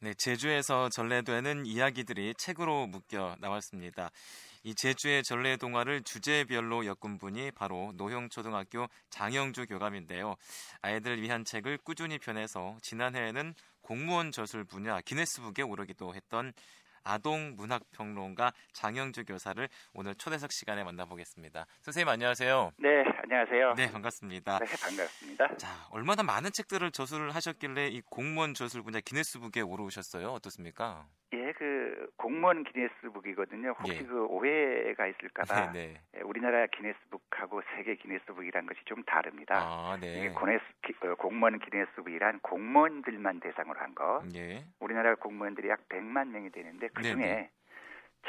네, 제주에서 전래되는 이야기들이 책으로 묶여 나왔습니다. 이 제주의 전래 동화를 주제별로 엮은 분이 바로 노형초등학교 장영주 교감인데요. 아이들을 위한 책을 꾸준히 펴내서 지난해에는 공무원 저술 분야 기네스북에 오르기도 했던 아동 문학 평론가 장영주 교사를 오늘 초대석 시간에 만나보겠습니다. 선생님 안녕하세요. 네, 안녕하세요. 네, 반갑습니다. 네, 반갑습니다. 자, 얼마나 많은 책들을 저술을 하셨길래 이 공무원 저술 분야 기네스북에 오르셨어요? 어떻습니까? 예, 그 공무원 기네스북이거든요. 혹시 예. 그 오해가 있을까봐 네, 네. 예, 우리나라 기네스북하고 세계 기네스북이란 것이 좀 다릅니다. 아, 이게 네. 고네스, 기- 어, 공무원 기네스북이란 공무원들만 대상으로 한 거. 예. 우리나라 공무원들이 약 100만 명이 되는데 그 중에 네네.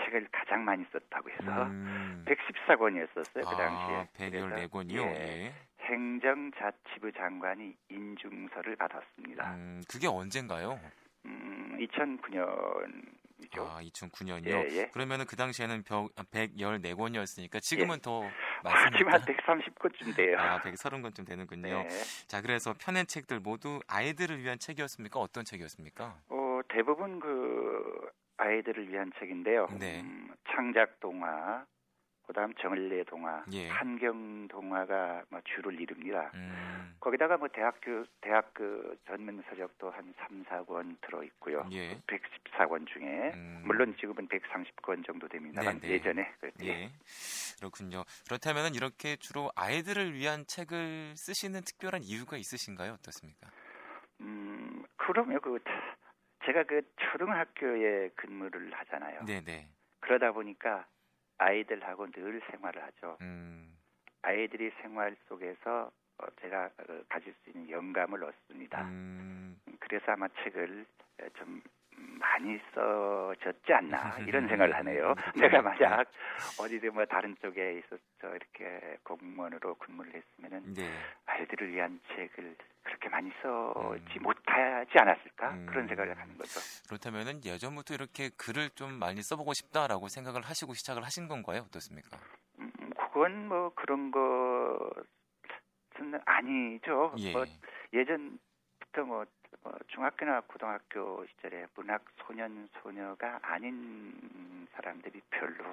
책을 가장 많이 썼다고 해서 음. 114권이었었어요 그 당시에. 아, 114권이요? 그래서, 예. 예, 행정자치부 장관이 인증서를 받았습니다. 음, 그게 언젠가요? 음, 2009년이죠. 아, 2009년이요. 예, 예. 그러면은 그 당시에는 114권이었으니까 지금은 예. 더 지금 한 많습니까? 130권쯤 돼요. 아, 130권쯤 되는군요. 네. 자, 그래서 펴낸 책들 모두 아이들을 위한 책이었습니까? 어떤 책이었습니까? 어, 대부분 그 아이들을 위한 책인데요. 네. 음, 창작 동화, 그다음 정을래 동화, 예. 한경 동화가 뭐 주를 이룹니다. 음. 거기다가 뭐 대학교 대학 그 전문 서적도 한 3, 4권 들어 있고요. 예. 114권 중에 음. 물론 지금은 130권 정도 됩니다만 네, 네. 예전에 그랬죠. 예. 그렇군요. 그렇다면은 이렇게 주로 아이들을 위한 책을 쓰시는 특별한 이유가 있으신가요? 어떻습니까? 음, 그러면 그 제가 그 초등학교에 근무를 하잖아요. 네, 네. 그러다 보니까 아이들하고 늘 생활을 하죠. 음. 아이들이 생활 속에서 어, 제가 어, 가질 수 있는 영감을 얻습니다. 음. 그래서 아마 책을 에, 좀 많이 써졌지 않나 이런 생각을 하네요. 내가 만약 어디든 뭐 다른 쪽에 있어서 이렇게 공무원으로 근무를 했으면은 네. 아이들을 위한 책을 그렇게 많이 써지 음. 못하지 않았을까 음. 그런 생각을 하는 거죠. 그렇다면은 예전부터 이렇게 글을 좀 많이 써보고 싶다라고 생각을 하시고 시작을 하신 건가요? 어떻습니까? 음, 그건 뭐 그런 것은 아니죠. 예. 뭐 예전부터 뭐 어, 중학교나 고등학교 시절에 문학 소년 소녀가 아닌 사람들이 별로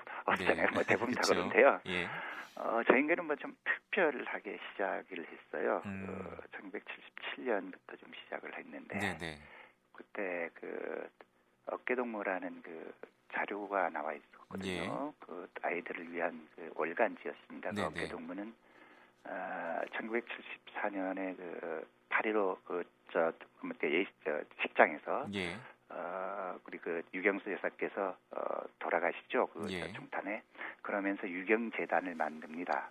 없잖아요. 뭐 대부분 다? 그런데요. 예. 어, 저희 인간은 뭐좀 특별하게 시작을 했어요. 음. 그 1977년부터 좀 시작을 했는데 네, 네. 그때 그 어깨동무라는 그 자료가 나와 있었거든요. 그 아이들을 위한 그 월간지였습니다. 그 네네. 어깨동무는 어, 1974년에 그8.15 그저 그때 예, 저 식장에서 예. 어, 우리 그 유경수 여사께서 어, 돌아가시죠. 그 예. 중탄에 그러면서 유경 재단을 만듭니다.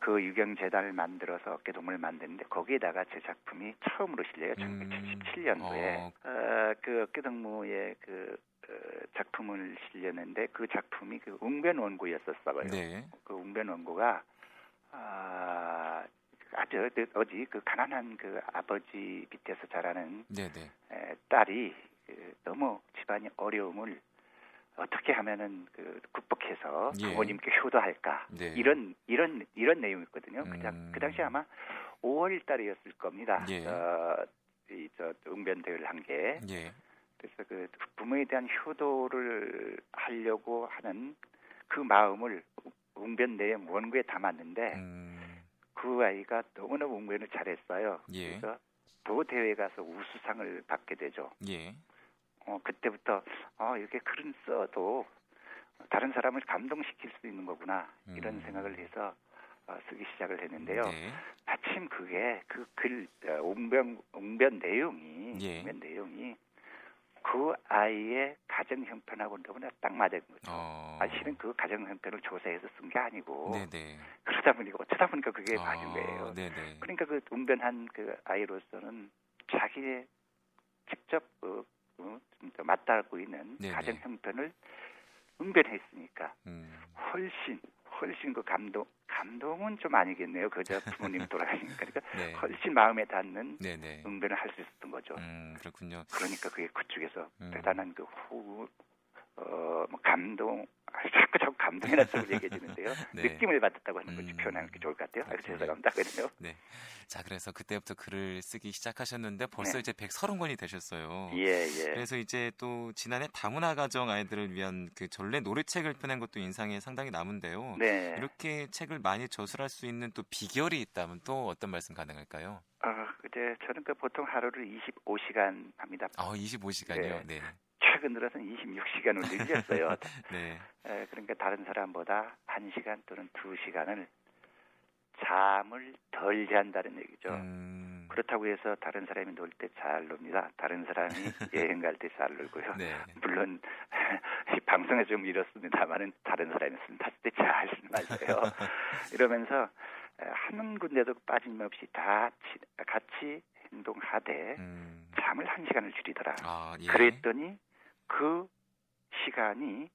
그 유경 재단을 만들어서 어깨동무를 만드는데 거기에다가 제 작품이 처음으로 실려요. 음, 1977년도에 어. 어, 그 어깨동무의 그 어, 작품을 실렸는데 그 작품이 그 웅변 원고였었어요. 네. 그 웅변 원고가 아, 아주 그 어디 그 가난한 그 아버지 밑에서 자라는 네, 네. 에, 딸이 그 너무 집안이 어려움을 어떻게 하면은 그 극복해서 예. 부모님께 효도할까 네. 이런 이런 이런 내용이었거든요. 그, 당, 음. 그 당시 아마 5월 달이었을 겁니다. 예. 어, 이저 응변 대회를 한 게. 예. 그래서 그 부모에 대한 효도를 하려고 하는 그 마음을 웅변 내용 원고에 담았는데 음. 그 아이가 너무나 웅변을 잘했어요. 예. 그래서 도 대회 가서 우수상을 받게 되죠. 예. 어 그때부터 어 이렇게 글은 써도 다른 사람을 감동시킬 수 있는 거구나 이런 음. 생각을 해서 어, 쓰기 시작을 했는데요. 네. 마침 그게 그글 웅변 웅변 내용이 예. 웅변 내용이 그 아이의 가정 형편하고 너무나 딱 맞은 거죠. 어. 아, 실은 그 가정 형편을 조사해서 쓴 게 아니고 네, 네. 그러다 보니까 어쩌다 보니까 그게 아, 맞은 거예요. 네, 네. 그러니까 그 웅변한 그 아이로서는 자기의 직접 그, 어, 맞닿고 있는 네네. 가정 형편을 웅변했으니까 음. 훨씬 훨씬 그 감동 감동은 좀 아니겠네요. 그저 부모님 돌아가시니까 그러니까 네. 훨씬 마음에 닿는 네, 네. 응변을 할 수 있었던 거죠. 음, 그렇군요. 그러니까 그게 그쪽에서 음. 대단한 그 후, 어, 뭐 감동할 자꾸 자꾸 감동이나 쪽으로 얘기해 주는데요. 네. 느낌을 받았다고 하는 것이 음, 표현하는 게 좋을 것 같아요. 그렇군요. 죄송합니다. 그러네요. 네. 자, 그래서 그때부터 글을 쓰기 시작하셨는데 벌써 네. 이제 130권이 되셨어요. 예, 예. 그래서 이제 또 지난해 다문화 가정 아이들을 위한 그 전래 노래책을 펴낸 것도 인상에 상당히 남은데요. 네. 이렇게 책을 많이 저술할 수 있는 또 비결이 있다면 또 어떤 말씀 가능할까요? 어, 이제 저는 그 보통 하루를 25시간 합니다. 아, 25시간이요. 네. 최근 들어서는 26시간을 늘렸어요. 네. 에, 그러니까 다른 사람보다 1시간 또는 2시간을 잠을 덜 잔다는 얘기죠. 음. 그렇다고 해서 다른 사람이 놀 때 잘 놉니다. 다른 사람이 여행 갈 때 잘 놀고요. 네. 물론 이 방송에서 좀 이렇습니다만은 다른 사람이 술 탔을 때잘 마셔요. 이러면서 에, 한 군데도 빠짐없이 다 치- 같이 행동하되 음. 잠을 한 시간을 줄이더라. 아, 예. 그랬더니 그 시간이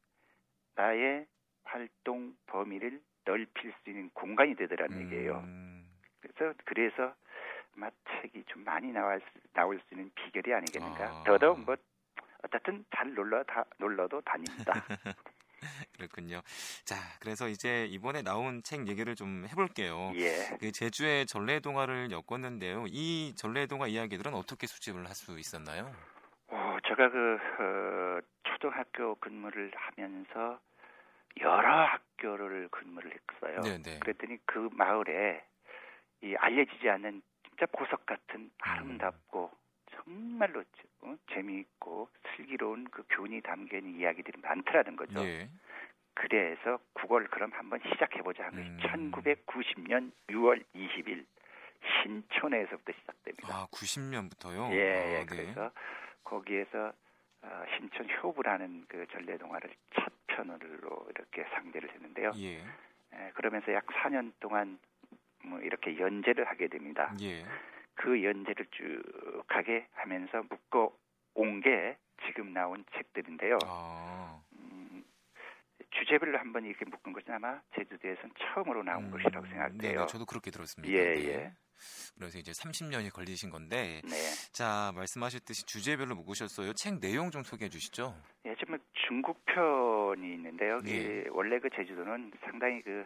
나의 활동 범위를 넓힐 수 있는 공간이 되더라는 얘기예요. 음. 그래서 그래서 아마 책이 좀 많이 나올 수, 나올 수 있는 비결이 아니겠는가. 아. 더더욱 뭐 어쨌든 잘 놀러 다 놀러도 다닙니다. 그렇군요. 자, 그래서 이제 이번에 나온 책 얘기를 좀 해볼게요. 예. 그 제주의 전래동화를 엮었는데요. 이 전래동화 이야기들은 어떻게 수집을 할 수 있었나요? 어, 제가 그 어, 초등학교 근무를 하면서 여러 학교를 근무를 했어요. 네네. 그랬더니 그 마을에 이 알려지지 않는 진짜 보석 같은 아름답고 정말로 어, 재미있고 슬기로운 그 교훈이 담겨 있는 이야기들이 많더라는 거죠. 예. 그래서 그걸 그럼 한번 시작해보자 하는 음. 것이 1990년 6월 20일 신촌에서부터 시작됩니다. 아, 90년부터요? 예, 예. 아, 네. 그래서 거기에서 어, 신촌 효부라는 그 전래 동화를 첫 편으로 이렇게 상대를 했는데요. 예. 예, 그러면서 약 4년 동안 뭐 이렇게 연재를 하게 됩니다. 예. 그 연재를 쭉 하게 하면서 묶어 온 게 지금 나온 책들인데요. 아. 음, 주제별로 한번 이렇게 묶은 것은 아마 제주도에서는 처음으로 나온 음, 것이라고 생각돼요. 네네, 저도 그렇게 들었습니다. 예, 네. 예. 그래서 이제 30년이 걸리신 건데, 네. 자, 말씀하셨듯이 주제별로 묶으셨어요. 책 내용 좀 소개해 주시죠. 예, 지금 중국 편이 있는데요. 예. 이 원래 그 제주도는 상당히 그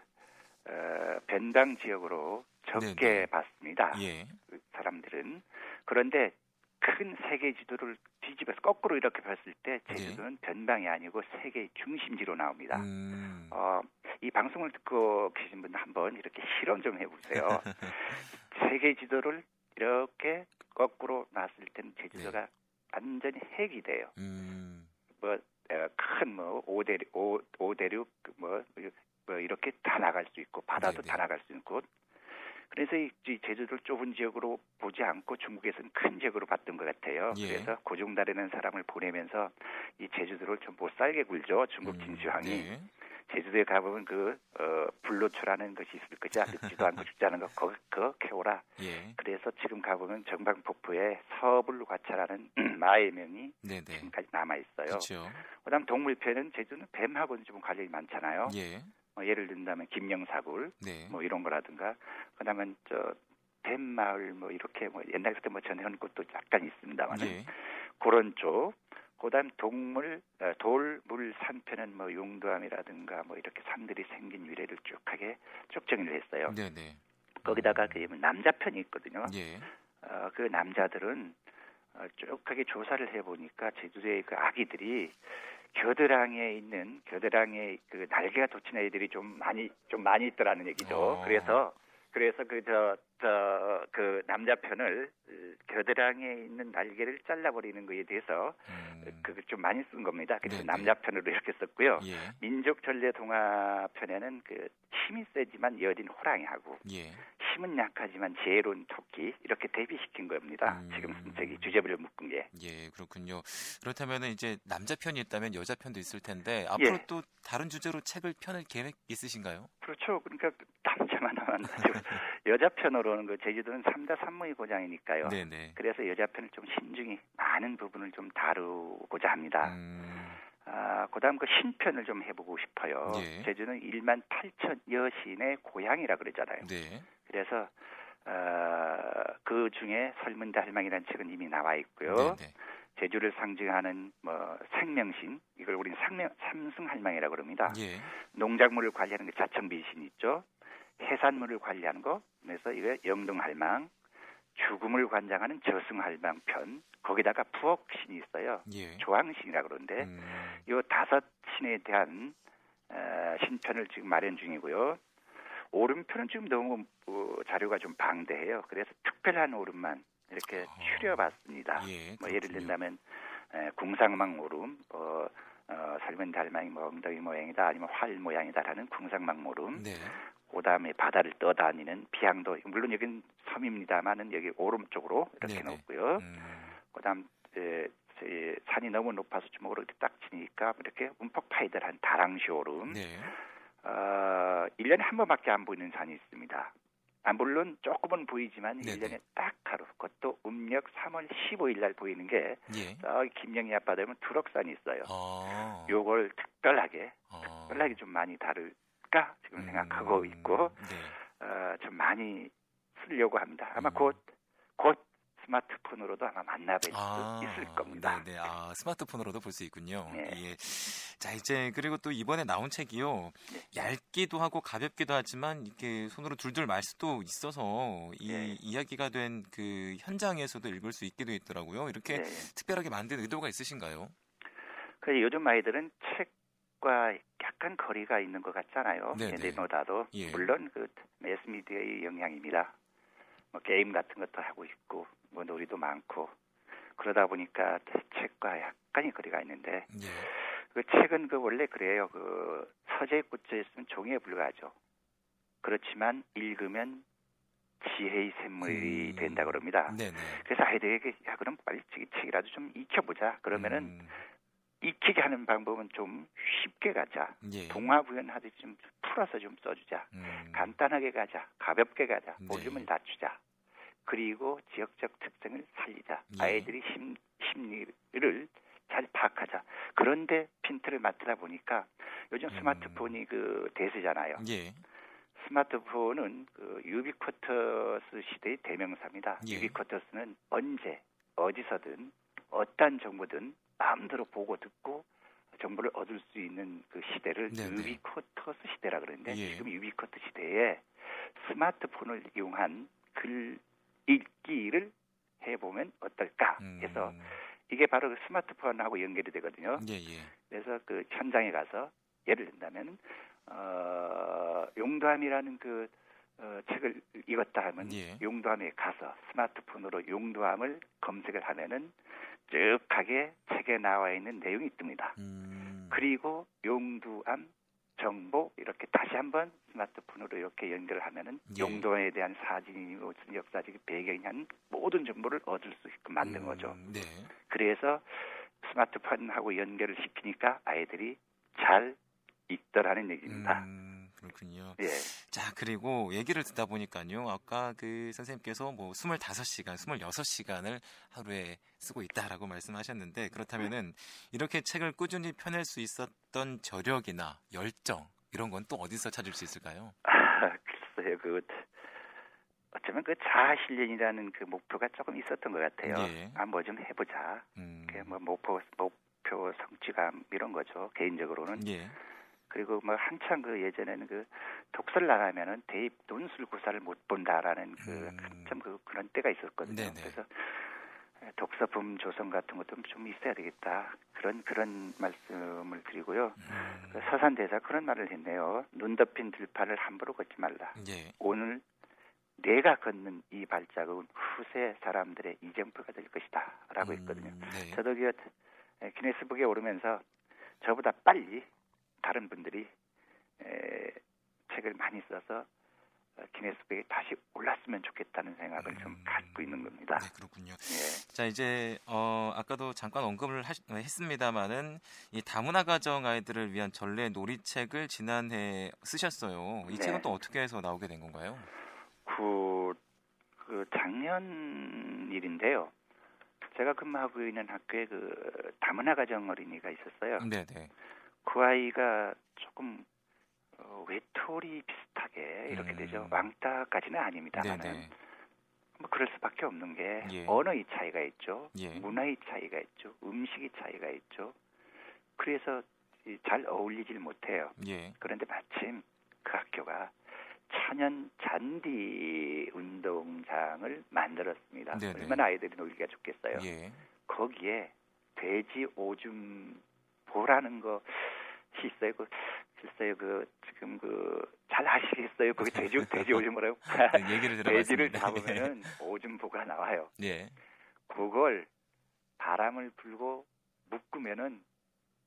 어, 변방 지역으로 적게 네네. 봤습니다. 예. 그 사람들은 그런데 큰 세계 지도를 뒤집어서 거꾸로 이렇게 봤을 때 제주도는 변방이 아니고 세계의 중심지로 나옵니다. 네. 음. 어, 이 방송을 듣고 계신 분 한번 이렇게 실험 좀 해보세요. 세계 지도를 이렇게 거꾸로 놨을 때는 제주도가 완전히 핵이 돼요. 음. 뭐 큰 뭐 오대륙 오, 오대륙 뭐, 뭐 이렇게 다 나갈 수 있고 바다도 네네. 다 나갈 수 있고 그래서 이, 이 제주도를 좁은 지역으로 보지 않고 중국에서는 큰 지역으로 봤던 것 같아요. 예. 그래서 고종달이라는 사람을 보내면서 이 제주도를 좀 못 살게 굴죠. 중국 음, 진시황이 네. 제주도에 가보면 그 어, 불로초라는 것이 있을 거죠. 늙지도 않고 죽지 않은 거 그거, 그거 캐오라. 예. 그래서 지금 가보면 정방폭포에 서불 과차라는 마의 명이 네네. 지금까지 남아 있어요. 그다음 동물표는 제주는 뱀하고는 좀 관련이 많잖아요. 예. 뭐 예를 든다면 김영사굴 네. 뭐 이런 거라든가 그다음에 저 뱀마을 뭐 이렇게 뭐 옛날부터 뭐 전해온 것도 약간 있습니다만 예. 그런 쪽 그다음 동물 어, 돌물 산편은 뭐 용두암이라든가 뭐 이렇게 산들이 생긴 유래를 쭉 하게 쭉 정리를 했어요. 네 네. 거기다가 그 남자 편이 있거든요. 예. 어, 그 남자들은 어, 쭉 하게 조사를 해보니까 제주도의 그 아기들이 겨드랑이에 있는 겨드랑이에 그 날개가 돋친 애들이 좀 많이 좀 많이 있더라는 얘기죠. 어. 그래서 그래서 그저저그 남자 편을 어, 겨드랑이에 있는 날개를 잘라버리는 거에 대해서 음. 그좀 많이 쓴 겁니다. 그래서 네네. 남자 편으로 이렇게 썼고요. 예. 민족 전래 동화 편에는 그 힘이 세지만 여린 호랑이하고 예. 힘은 약하지만 지혜로운 토끼 이렇게 대비시킨 겁니다. 음. 지금 쓴 책이 주제별로 묶은 게. 예, 그렇군요. 그렇다면은 이제 남자 편이 있다면 여자 편도 있을 텐데 앞으로 예. 또 다른 주제로 책을 펴낼 계획 있으신가요? 그렇죠. 그러니까 남자만 하면. 여자 편으로는 그 제주도는 삼다 산무의 고장이니까요. 네, 네. 그래서 여자 편을 좀 신중히 많은 부분을 좀 다루고자 합니다. 음. 아, 그다음 그 신편을 좀 해보고 싶어요. 예. 제주는 1만 8천 여신의 고향이라 그러잖아요. 네. 그래서 어, 그 중에 설문대 할망이라는 책은 이미 나와 있고요. 네, 네. 제주를 상징하는 뭐 생명신 이걸 우리는 상명, 삼승할망이라고 그럽니다. 예. 농작물을 관리하는 게 자청비신 있죠. 해산물을 관리하는 거 그래서 이게 영등할망, 죽음을 관장하는 저승할망 편 거기다가 부엌신이 있어요. 예. 조항신이라고 그러는데 음, 이 다섯 신에 대한 어, 신편을 지금 마련 중이고요. 오름편은 지금 너무 어, 자료가 좀 방대해요. 그래서 특별한 오름만 이렇게 어. 추려봤습니다. 예. 뭐 예를. 든다면 에, 궁상망 오름, 어, 어, 삶은 달망이 뭐 엉덩이 모양이다, 아니면 활 모양이다라는 궁상망 오름. 네. 그다음에 바다를 떠다니는 비양도 물론 여기는 섬입니다만은 여기 오름 쪽으로 이렇게 네네. 놓고요. 음, 그다음 에, 에, 산이 너무 높아서 주먹으로 이렇게 딱 치니까 이렇게 움푹 파이들한 다랑시 오름. 네. 어, 1년에 한 번밖에 안 보이는 산이 있습니다. 아, 물론 조금은 보이지만 네네. 1년에 딱 하루, 그것도 음력 3월 15일 날 보이는 게 예. 김영희 앞바다에 보면 두럭산이 있어요. 어. 요걸 특별하게, 어. 특별하게 좀 많이 다룰까 지금 생각하고 음, 있고 네. 어, 좀 많이 쓰려고 합니다. 아마 음. 곧, 곧 스마트폰으로도 아마 만나뵐 아, 수 있을 겁니다. 네, 네. 아, 스마트폰으로도 볼 수 있군요. 네. 예. 자, 이제 그리고 또 이번에 나온 책이요. 네. 얇기도 하고 가볍기도 하지만 이렇게 손으로 둘둘 말 수도 있어서 이 네. 이야기가 된 그 현장에서도 읽을 수 있게 돼 있더라고요. 이렇게 네. 특별하게 만든 의도가 있으신가요? 그 요즘 아이들은 책 과 약간 거리가 있는 것 같잖아요. 네네. 예전보다도 예. 물론 그 매스미디어의 영향입니다. 뭐 게임 같은 것도 하고 있고 뭐 놀이도 많고 그러다 보니까 책과 약간의 거리가 있는데 예. 그 책은 그 원래 그래요. 그 서재에 꽂혀 있으면 종이에 불과하죠. 그렇지만 읽으면 지혜의 샘물이 음. 된다 그럽니다. 네, 네. 그래서 아이들에게 야 그럼 빨리 이 책이라도 좀 익혀보자. 그러면은 음, 익히게 하는 방법은 좀 쉽게 가자. 예. 동화 구연하듯이 좀 풀어서 좀 써주자. 음, 간단하게 가자. 가볍게 가자. 네. 볼륨을 낮추자. 그리고 지역적 특성을 살리자. 예. 아이들이 심, 심리를 잘 파악하자. 그런데 핀트를 맡다 보니까 요즘 음. 스마트폰이 그 대세잖아요. 예. 스마트폰은 그 유비쿼터스 시대의 대명사입니다. 예. 유비쿼터스는 언제 어디서든 어떠한 정보든 마음대로 보고 듣고 정보를 얻을 수 있는 그 시대를 네네. 유비쿼터스 시대라 그러는데 예. 지금 유비쿼터 시대에 스마트폰을 이용한 글 읽기를 해보면 어떨까 음, 해서 이게 바로 그 스마트폰하고 연결이 되거든요. 예, 예. 그래서 그 현장에 가서 예를 든다면 어, 용도함이라는 그 어, 책을 읽었다 하면 예. 용도함에 가서 스마트폰으로 용도함을 검색을 하면은 쭉 하게 책에 나와 있는 내용이 뜹니다. 음, 그리고 용도함 정보 이렇게 다시 한번 스마트폰으로 이렇게 연결을 하면은 예. 용도함에 대한 사진이 무슨 역사적인 배경이 한 모든 정보를 얻을 수 있게 만든 음, 거죠. 네. 그래서 스마트폰하고 연결을 시키니까 아이들이 잘 읽더라는 얘기입니다. 음, 그렇군요. 예. 자, 그리고 얘기를 듣다 보니까요. 아까 그 선생님께서 뭐 25시간, 26시간을 하루에 쓰고 있다라고 말씀하셨는데 그렇다면은 이렇게 책을 꾸준히 펴낼 수 있었던 저력이나 열정 이런 건 또 어디서 찾을 수 있을까요? 아, 글쎄요, 그 어쩌면 그 자아 실현이라는 그 목표가 조금 있었던 것 같아요. 예. 아, 뭐 좀 해보자. 음, 그게 뭐 목표, 목표 성취감 이런 거죠. 개인적으로는. 예. 그리고 뭐 한창 그 예전에는 그 독서를 안 하면은 대입 논술 구사를 못 본다라는 그 음. 한참 그 그런 때가 있었거든요. 네네. 그래서 독서품 조성 같은 것도 좀 있어야 되겠다. 그런 그런 말씀을 드리고요. 음, 그 서산 대사 그런 말을 했네요. 눈 덮인 들판을 함부로 걷지 말라. 예. 오늘 내가 걷는 이 발자국은 후세 사람들의 이정표가 될 것이다. 라고 했거든요. 음, 네. 저도 그 기네스북에 오르면서 저보다 빨리 다른 분들이 에, 책을 많이 써서 어, 기네스북에 다시 올랐으면 좋겠다는 생각을 좀 음, 갖고 있는 겁니다. 네, 그렇군요. 예. 자 이제 어 아까도 잠깐 언급을 하시, 어, 했습니다마는 이 다문화 가정 아이들을 위한 전래 놀이책을 지난해 쓰셨어요. 이 네. 책은 또 어떻게 해서 나오게 된 건가요? 그, 그 작년 일인데요. 제가 근무하고 있는 학교에 그 다문화 가정 어린이가 있었어요. 네 네. 그 아이가 조금 어, 외톨이 비슷하게 이렇게 음. 되죠. 왕따까지는 아닙니다만은 네네. 뭐 그럴 수밖에 없는 게 예. 언어의 차이가 있죠. 예. 문화의 차이가 있죠. 음식의 차이가 있죠. 그래서 이- 잘 어울리질 못해요. 예. 그런데 마침 그 학교가 천연 잔디 운동장을 만들었습니다. 네네. 얼마나 아이들이 놀기가 좋겠어요. 예. 거기에 돼지 오줌 보라는 거 있어요. 그 글쎄요, 그 지금 그 잘 아시겠어요? 거기 돼지 돼지 오줌 뭐라고? 네, 얘기를 돼지를 들어봤습니다. 잡으면은 오줌 보가 나와요. 예. 그걸 바람을 불고 묶으면은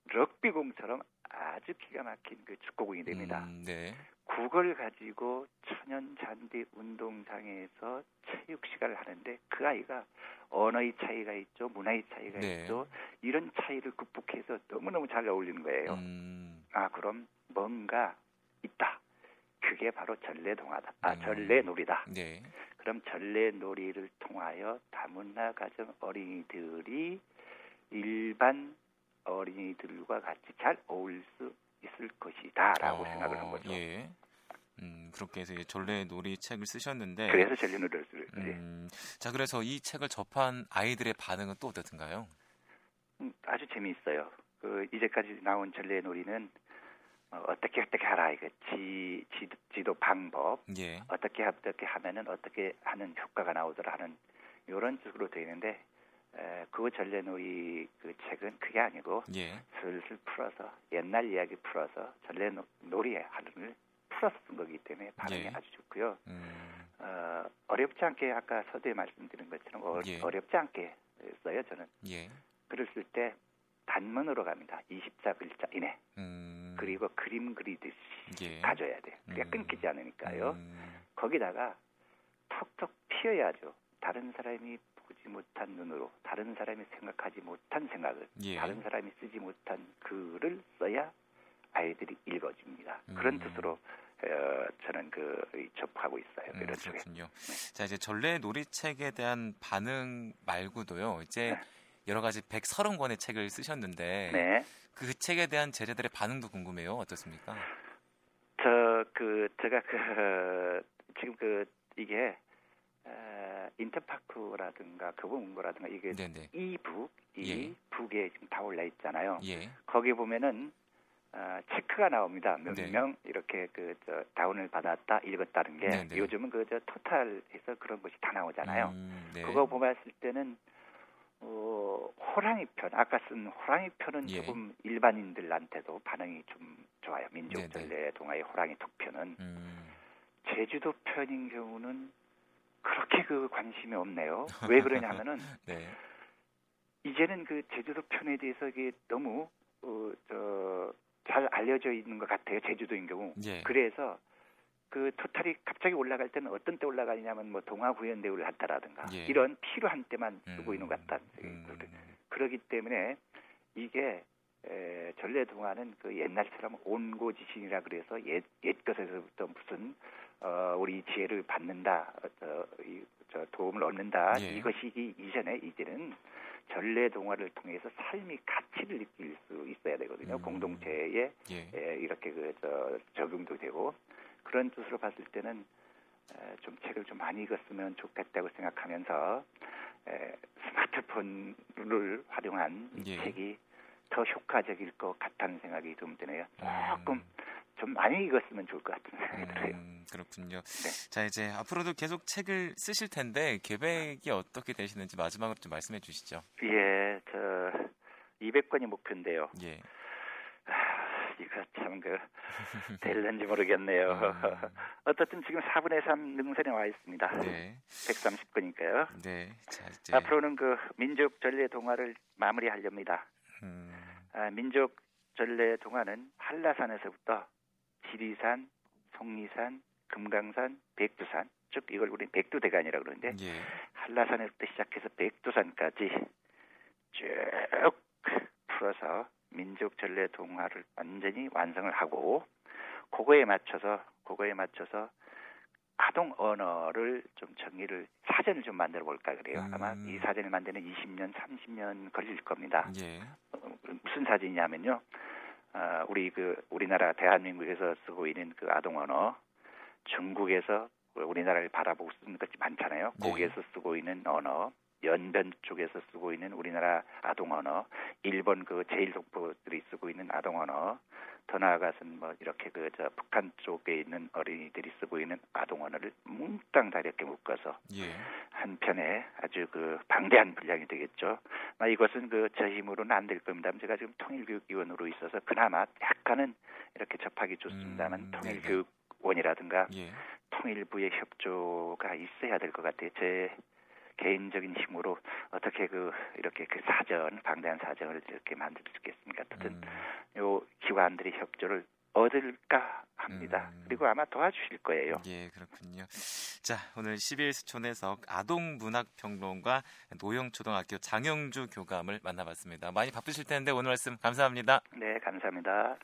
럭비공처럼 아주 기가 막힌 그 축구공이 됩니다. 음, 네. 그걸 가지고 천연 잔디 운동장에서 체육 시간을 하는데 그 아이가 언어의 차이가 있죠, 문화의 차이가 네. 있죠. 이런 차이를 극복해서 너무너무 잘 어울리는 거예요. 음, 아, 그럼 뭔가 있다. 그게 바로 전래동화다. 아, 음. 전래놀이다. 네. 그럼 전래놀이를 통하여 다문화 가정 어린이들이 일반 어린이들과 같이 잘 어울릴 수 있을 것이다라고 어, 생각을 한 거죠. 예. 음, 그렇게 해서 전래 놀이 책을 쓰셨는데 그래서 전래 놀이를 쓰 음, 자 그래서 이 책을 접한 아이들의 반응은 또 어떻든가요? 음, 아주 재미있어요. 그 이제까지 나온 전래 놀이는 어, 어떻게 어떻게 하라 이거 지, 지 지도 방법 예. 어떻게 어떻게 하면은 어떻게 하는 효과가 나오더라 하는 이런 식으로 되어 있는데 에, 그 전래놀이 그 책은 그게 아니고 예. 슬슬 풀어서 옛날 이야기 풀어서 전래놀이의 하루를 풀어서 쓴 거기 때문에 반응이 예. 아주 좋고요. 음, 어, 어렵지 않게 아까 서두에 말씀드린 것처럼 어, 예. 어렵지 않게 써요 저는. 예. 글을 쓸 때 단문으로 갑니다. 24글자 이내. 음, 그리고 그림 그리듯이 예. 가져야 돼. 그게 음. 끊기지 않으니까요. 음, 거기다가 톡톡 피어야죠. 다른 사람이 보지 못한 눈으로, 다른 사람이 생각하지 못한 생각을, 예. 다른 사람이 쓰지 못한 글을 써야 아이들이 읽어줍니다. 그런 음. 뜻으로 어, 저는 그 이, 접하고 있어요. 음, 이런. 그렇군요. 자 이제 전래 놀이책에 대한 반응 말고도요. 이제 네. 여러 가지 130권의 책을 쓰셨는데 네. 그 책에 대한 제자들의 반응도 궁금해요. 어떻습니까? 저 그 제가 그 지금 그 이게 어, 인터파크라든가 교보문고라든가 이게 네네. 이북 이 예. 북에 지금 다 올라 있잖아요. 예. 거기 보면은 어, 체크가 나옵니다. 몇 네. 명 이렇게 그 저 다운을 받았다 읽었다는 게 네, 네. 요즘은 그 저 토탈해서 그런 것이 다 나오잖아요. 음, 네. 그거 보았을 때는 어, 호랑이 편 아까 쓴 호랑이 편은 예. 조금 일반인들한테도 반응이 좀 좋아요. 민족 네, 네. 전래 동화의 호랑이 톡 편은 음, 제주도 편인 경우는 그렇게 그 관심이 없네요. 왜 그러냐면은 네. 이제는 그 제주도 편에 대해서 이게 너무 어, 저, 잘 알려져 있는 것 같아요. 제주도인 경우. 예. 그래서 그 토탈이 갑자기 올라갈 때는 어떤 때 올라가냐면 뭐 동화 구연 대우를 한다라든가 예. 이런 필요한 때만 쓰고 음, 있는 것 같다. 음, 그러기 때문에 이게 에, 전래 동화는 그 옛날처럼 온고지신이라 그래서 옛, 옛 것에서부터 무슨 어, 우리 지혜를 받는다, 어, 저, 이, 저 도움을 얻는다 예. 이것이기 이전에 이제는 전래 동화를 통해서 삶의 가치를 느낄 수 있어야 되거든요. 음. 공동체에 예. 에, 이렇게 그 저, 적용도 되고 그런 뜻으로 봤을 때는 에, 좀 책을 좀 많이 읽었으면 좋겠다고 생각하면서 에, 스마트폰을 활용한 이 예. 책이 더 효과적일 것 같다는 생각이 좀 드네요. 음. 조금 좀 많이 읽었으면 좋을 것 같은 생각이 들어요. 음, 그렇군요. 네. 자 이제 앞으로도 계속 책을 쓰실 텐데 계획이 어떻게 되시는지 마지막으로 좀 말씀해 주시죠. 예, 저 200권이 목표인데요. 예. 아, 이거 참그 될는지 모르겠네요. 음. 어떻든 지금 4분의 3 능선에 와 있습니다. 네. 130권이니까요. 네. 자 이제 앞으로는 그 민족 전래 동화를 마무리하렵니다. 음, 아, 민족 전래 동화는 한라산에서부터 지리산, 속리산, 금강산, 백두산, 즉 이걸 우리 백두대간이라고 그러는데 예. 한라산에서부터 시작해서 백두산까지 쭉 풀어서 민족 전래 동화를 완전히 완성을 하고 그거에 맞춰서 그거에 맞춰서 아동 언어를 좀 정리를 사전을 좀 만들어 볼까 그래요. 음. 아마 이 사전을 만드는 20년, 30년 걸릴 겁니다. 예. 어, 무슨 사진이냐면요. 아, 우리 그 우리나라 대한민국에서 쓰고 있는 그 아동 언어, 중국에서 우리나라를 바라보고 쓰는 것이 많잖아요. 네. 거기에서 쓰고 있는 언어, 연변 쪽에서 쓰고 있는 우리나라 아동 언어, 일본 그 제일동포들이 쓰고 있는 아동 언어, 더 나아가서는 뭐 이렇게 그 저 북한 쪽에 있는 어린이들이 쓰고 있는 아동 언어를 몽땅 다 이렇게 묶어서 예. 한 편에 아주 그 방대한 분량이 되겠죠. 아, 이것은 그 저 힘으로는 안 될 겁니다. 제가 지금 통일교육위원으로 있어서 그나마 약간은 이렇게 접하기 좋습니다만 음, 통일교육원이라든가 예. 통일부의 협조가 있어야 될 것 같아요. 제 개인적인 힘으로 어떻게 그 이렇게 그 사전 방대한 사전을 이렇게 만들 수 있겠습니까? 어쨌든 음, 요 기관들의 협조를 얻을까 합니다. 음. 그리고 아마 도와주실 거예요. 예, 그렇군요. 자, 오늘 12일 수촌에서 아동 문학 평론가 노영초등학교 장영주 교감을 만나봤습니다. 많이 바쁘실 텐데 오늘 말씀 감사합니다. 네, 감사합니다.